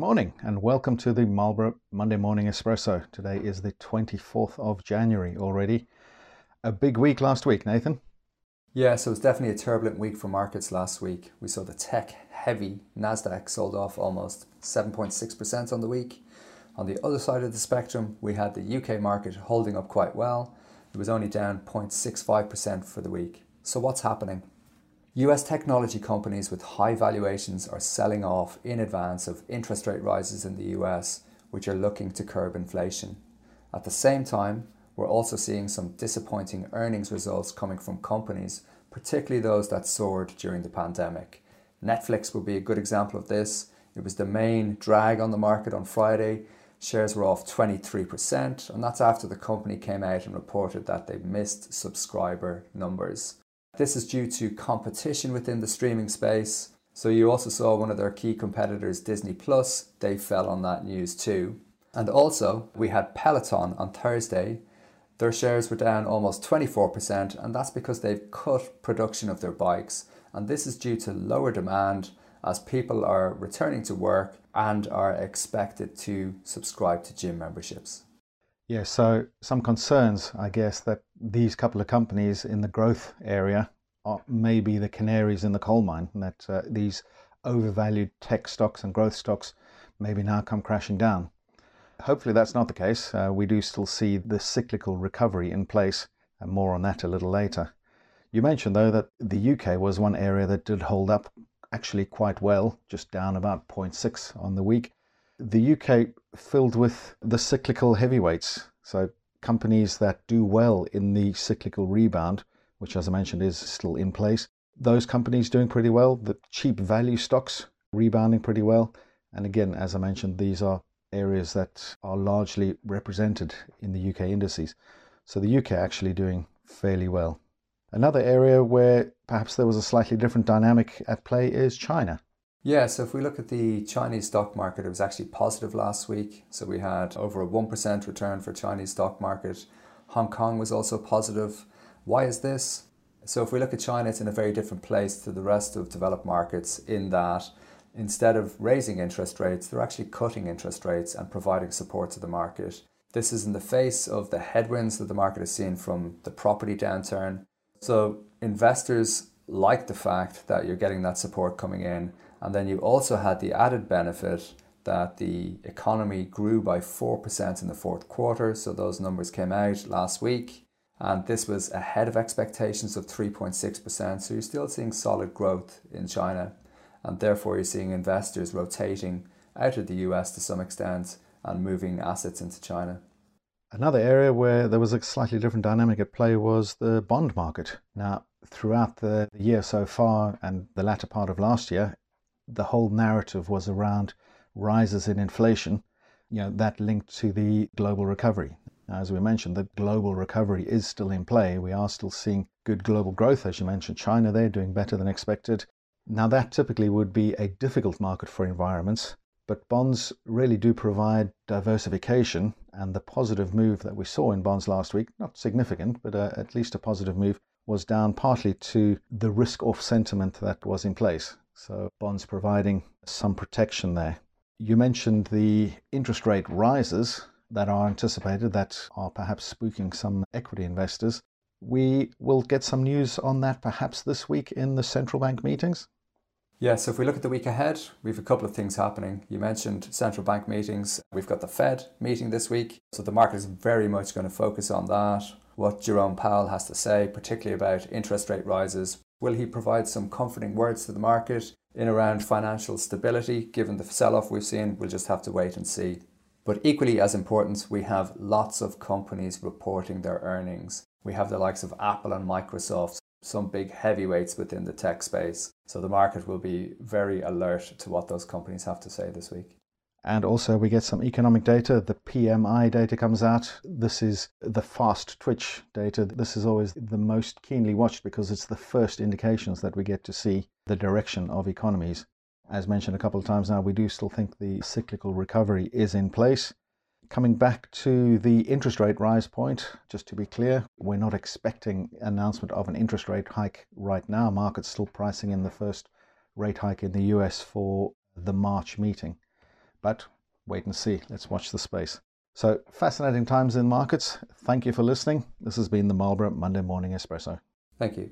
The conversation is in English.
Morning and welcome to the Marlborough Monday Morning Espresso. Today is the 24th of January already. A big week last week, Nathan. Yeah, so it was definitely a turbulent week for markets last week. We saw the tech heavy NASDAQ sold off almost 7.6% on the week. On the other side of the spectrum, we had the UK market holding up quite well. It was only down 0.65% for the week. So, what's happening? US technology companies with high valuations are selling off in advance of interest rate rises in the US, which are looking to curb inflation. At the same time, we're also seeing some disappointing earnings results coming from companies, particularly those that soared during the pandemic. Netflix would be a good example of this. It was the main drag on the market on Friday. Shares were off 23%, and that's after the company came out and reported that they missed subscriber numbers. This is due to competition within the streaming space. So you also saw one of their key competitors, Disney Plus, they fell on that news too. And also, we had Peloton on Thursday. Their shares were down almost 24%, and that's because they've cut production of their bikes. And this is due to lower demand as people are returning to work and are expected to subscribe to gym memberships. Yeah, so some concerns, I guess, that these couple of companies in the growth area are maybe the canaries in the coal mine, and that uh, these overvalued tech stocks and growth stocks maybe now come crashing down. Hopefully, that's not the case. Uh, we do still see the cyclical recovery in place, and more on that a little later. You mentioned, though, that the UK was one area that did hold up actually quite well, just down about 0.6 on the week the UK filled with the cyclical heavyweights. So companies that do well in the cyclical rebound, which as I mentioned is still in place. Those companies doing pretty well. The cheap value stocks rebounding pretty well. And again, as I mentioned, these are areas that are largely represented in the UK indices. So the UK actually doing fairly well. Another area where perhaps there was a slightly different dynamic at play is China. Yeah, so if we look at the Chinese stock market, it was actually positive last week. So we had over a 1% return for Chinese stock market. Hong Kong was also positive. Why is this? So if we look at China, it's in a very different place to the rest of developed markets in that instead of raising interest rates, they're actually cutting interest rates and providing support to the market. This is in the face of the headwinds that the market has seen from the property downturn. So investors like the fact that you're getting that support coming in and then you also had the added benefit that the economy grew by 4% in the fourth quarter. So those numbers came out last week. And this was ahead of expectations of 3.6%. So you're still seeing solid growth in China. And therefore, you're seeing investors rotating out of the US to some extent and moving assets into China. Another area where there was a slightly different dynamic at play was the bond market. Now, throughout the year so far and the latter part of last year, the whole narrative was around rises in inflation, you know, that linked to the global recovery. As we mentioned, the global recovery is still in play. We are still seeing good global growth, as you mentioned. China, they're doing better than expected. Now, that typically would be a difficult market for environments, but bonds really do provide diversification. And the positive move that we saw in bonds last week, not significant, but uh, at least a positive move, was down partly to the risk off sentiment that was in place. So bonds providing some protection there. You mentioned the interest rate rises that are anticipated that are perhaps spooking some equity investors. We will get some news on that perhaps this week in the central bank meetings. Yeah, so if we look at the week ahead, we have a couple of things happening. You mentioned central bank meetings. We've got the Fed meeting this week. So the market is very much going to focus on that, what Jerome Powell has to say, particularly about interest rate rises, Will he provide some comforting words to the market in around financial stability? Given the sell off we've seen, we'll just have to wait and see. But equally as important, we have lots of companies reporting their earnings. We have the likes of Apple and Microsoft, some big heavyweights within the tech space. So the market will be very alert to what those companies have to say this week. And also, we get some economic data. The PMI data comes out. This is the fast twitch data. This is always the most keenly watched because it's the first indications that we get to see the direction of economies. As mentioned a couple of times now, we do still think the cyclical recovery is in place. Coming back to the interest rate rise point, just to be clear, we're not expecting announcement of an interest rate hike right now. Market's still pricing in the first rate hike in the US for the March meeting. But wait and see. Let's watch the space. So, fascinating times in markets. Thank you for listening. This has been the Marlborough Monday Morning Espresso. Thank you.